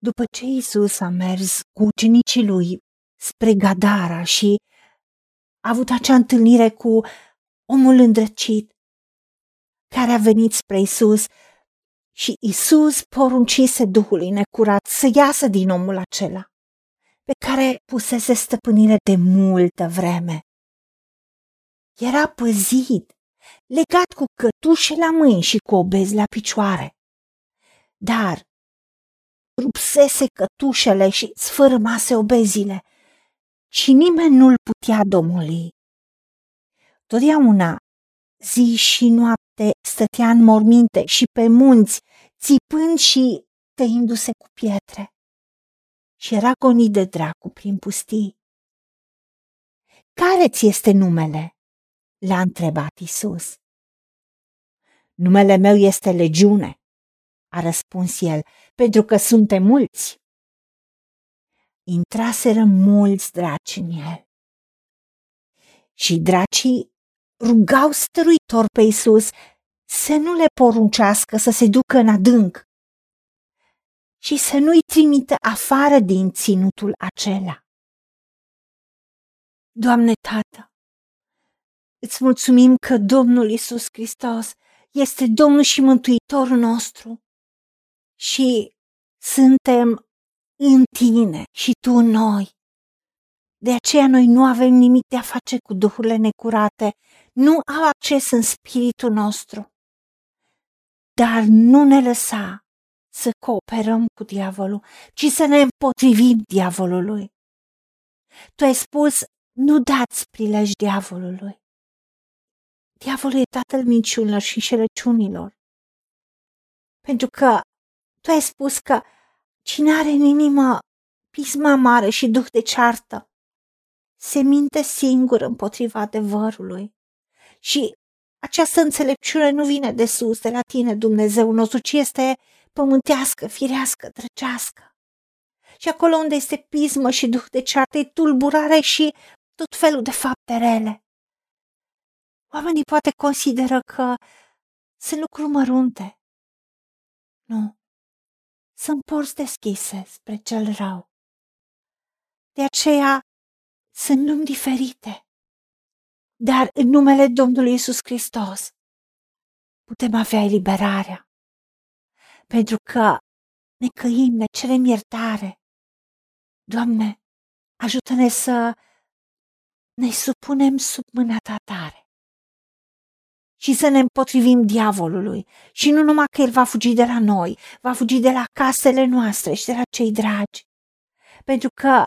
După ce Isus a mers cu ucenicii lui spre Gadara și a avut acea întâlnire cu omul îndrăcit care a venit spre Isus și Isus poruncise Duhului necurat să iasă din omul acela pe care pusese stăpânire de multă vreme. Era păzit, legat cu cătușe la mâini și cu obezi la picioare. Dar rupsese cătușele și sfârmase obezile și nimeni nu-l putea domoli. Totdeauna, zi și noapte, stătea în morminte și pe munți, țipând și tăindu-se cu pietre. Și era gonit de dracu prin pustii. Care ți este numele? l-a întrebat Isus. Numele meu este Legiune, a răspuns el, pentru că suntem mulți. Intraseră mulți draci în el. Și dracii rugau stăruitor pe Isus să nu le poruncească să se ducă în adânc și să nu-i trimită afară din ținutul acela. Doamne Tată, îți mulțumim că Domnul Isus Hristos este Domnul și Mântuitorul nostru și suntem în tine și tu în noi. De aceea noi nu avem nimic de a face cu duhurile necurate, nu au acces în spiritul nostru. Dar nu ne lăsa să cooperăm cu diavolul, ci să ne împotrivim diavolului. Tu ai spus, nu dați prilej diavolului. Diavolul e tatăl minciunilor și înșelăciunilor. Pentru că tu ai spus că cine are în inimă pisma mare și duh de ceartă, se minte singur împotriva adevărului. Și această înțelepciune nu vine de sus, de la tine, Dumnezeu nostru, ci este pământească, firească, drăcească. Și acolo unde este pismă și duh de ceartă, e tulburare și tot felul de fapte rele. Oamenii poate consideră că sunt lucruri mărunte. Nu. Sunt porți deschise spre cel rău. De aceea sunt lumi diferite. Dar în numele Domnului Isus Hristos putem avea eliberarea. Pentru că ne căim, ne cerem iertare. Doamne, ajută-ne să ne supunem sub mâna ta tare și să ne împotrivim diavolului. Și nu numai că el va fugi de la noi, va fugi de la casele noastre și de la cei dragi. Pentru că,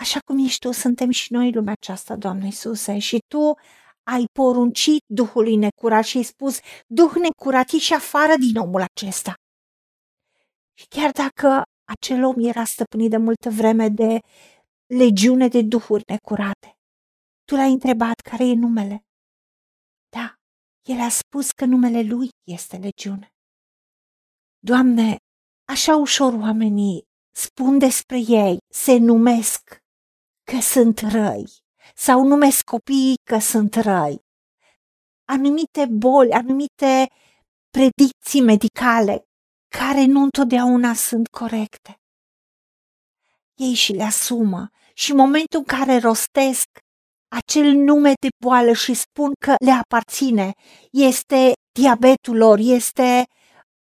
așa cum ești tu, suntem și noi lumea aceasta, Doamne Iisuse, și tu ai poruncit Duhului necurat și ai spus, Duh necurat, ieși afară din omul acesta. Și chiar dacă acel om era stăpânit de multă vreme de legiune de duhuri necurate, tu l-ai întrebat care e numele. Da, el a spus că numele lui este legiune. Doamne, așa ușor oamenii spun despre ei, se numesc că sunt răi sau numesc copiii că sunt răi. Anumite boli, anumite predicții medicale care nu întotdeauna sunt corecte. Ei și le asumă și în momentul în care rostesc acel nume de boală și spun că le aparține, este diabetul lor, este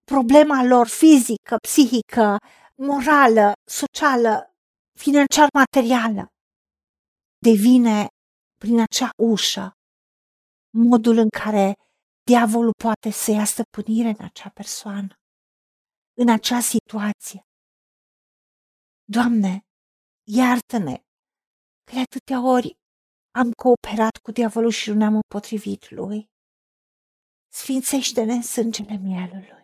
problema lor fizică, psihică, morală, socială, financiar materială, devine prin acea ușă modul în care diavolul poate să ia stăpânire în acea persoană, în acea situație. Doamne, iartă-ne că de atâtea ori am cooperat cu diavolul și nu ne-am împotrivit lui. Sfințește-ne în sângele mielului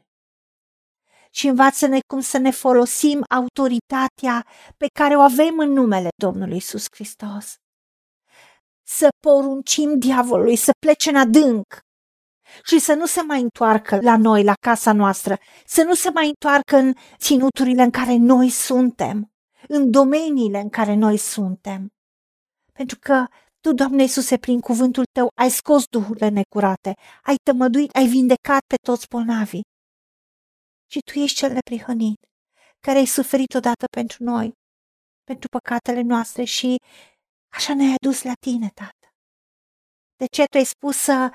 și învață-ne cum să ne folosim autoritatea pe care o avem în numele Domnului Isus Hristos. Să poruncim diavolului să plece în adânc și să nu se mai întoarcă la noi, la casa noastră, să nu se mai întoarcă în ținuturile în care noi suntem, în domeniile în care noi suntem. Pentru că tu, Doamne Iisuse, prin cuvântul Tău ai scos duhurile necurate, ai tămăduit, ai vindecat pe toți bolnavii. Și Tu ești cel neprihănit. care ai suferit odată pentru noi, pentru păcatele noastre și așa ne-ai adus la tine, Tată. De ce tu ai spus să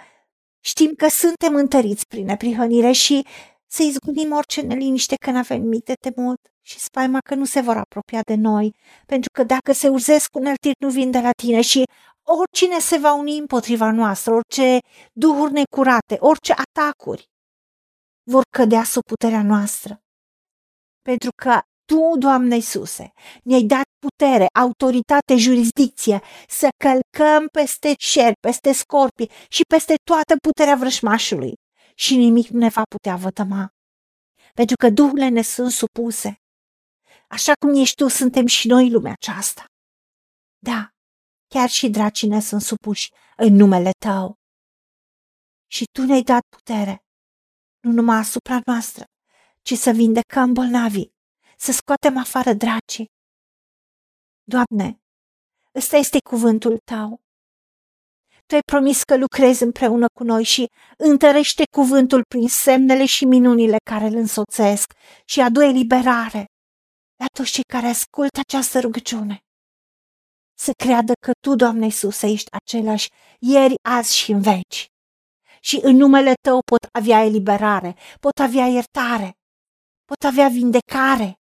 știm că suntem întăriți prin neprihănire și să izgunim orice neliniște când avem nimic de temut și spaima că nu se vor apropia de noi, pentru că dacă se urzesc uneltiri nu vin de la tine și oricine se va uni împotriva noastră, orice duhuri necurate, orice atacuri, vor cădea sub puterea noastră. Pentru că tu, Doamne Iisuse, ne-ai dat putere, autoritate, jurisdicție să călcăm peste șerpi, peste scorpii și peste toată puterea vrășmașului și nimic nu ne va putea vătăma. Pentru că duhurile ne sunt supuse. Așa cum ești tu, suntem și noi lumea aceasta. Da, chiar și dracii ne sunt supuși în numele tău. Și tu ne-ai dat putere, nu numai asupra noastră, ci să vindecăm bolnavii, să scoatem afară dracii. Doamne, ăsta este cuvântul tău. Tu ai promis că lucrezi împreună cu noi și întărește cuvântul prin semnele și minunile care îl însoțesc și adu eliberare la toți cei care ascultă această rugăciune. Să creadă că Tu, Doamne Iisuse, ești același ieri, azi și în veci. Și în numele Tău pot avea eliberare, pot avea iertare, pot avea vindecare,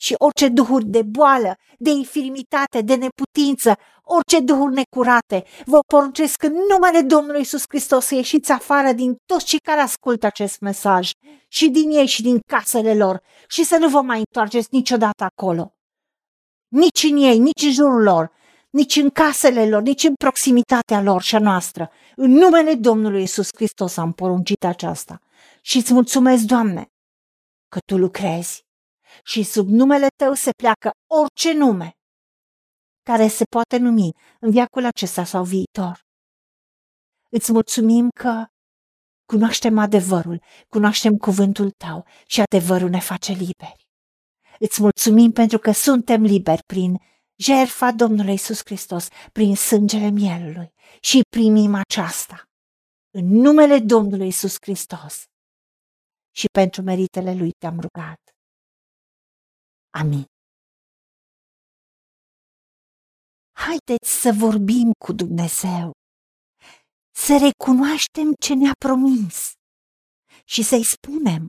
și orice duhuri de boală, de infirmitate, de neputință, orice duhuri necurate, vă poruncesc în numele Domnului Isus Hristos să ieșiți afară din toți cei care ascultă acest mesaj și din ei și din casele lor și să nu vă mai întoarceți niciodată acolo. Nici în ei, nici în jurul lor, nici în casele lor, nici în proximitatea lor și a noastră. În numele Domnului Isus Hristos am poruncit aceasta. Și îți mulțumesc, Doamne, că Tu lucrezi și sub numele tău se pleacă orice nume care se poate numi în viacul acesta sau viitor. Îți mulțumim că cunoaștem adevărul, cunoaștem cuvântul tău și adevărul ne face liberi. Îți mulțumim pentru că suntem liberi prin jertfa Domnului Isus Hristos, prin sângele mielului și primim aceasta. În numele Domnului Isus Hristos și pentru meritele Lui te-am rugat. Amin. Haideți să vorbim cu Dumnezeu, să recunoaștem ce ne-a promis și să-i spunem,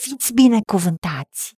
Fiți binecuvântați!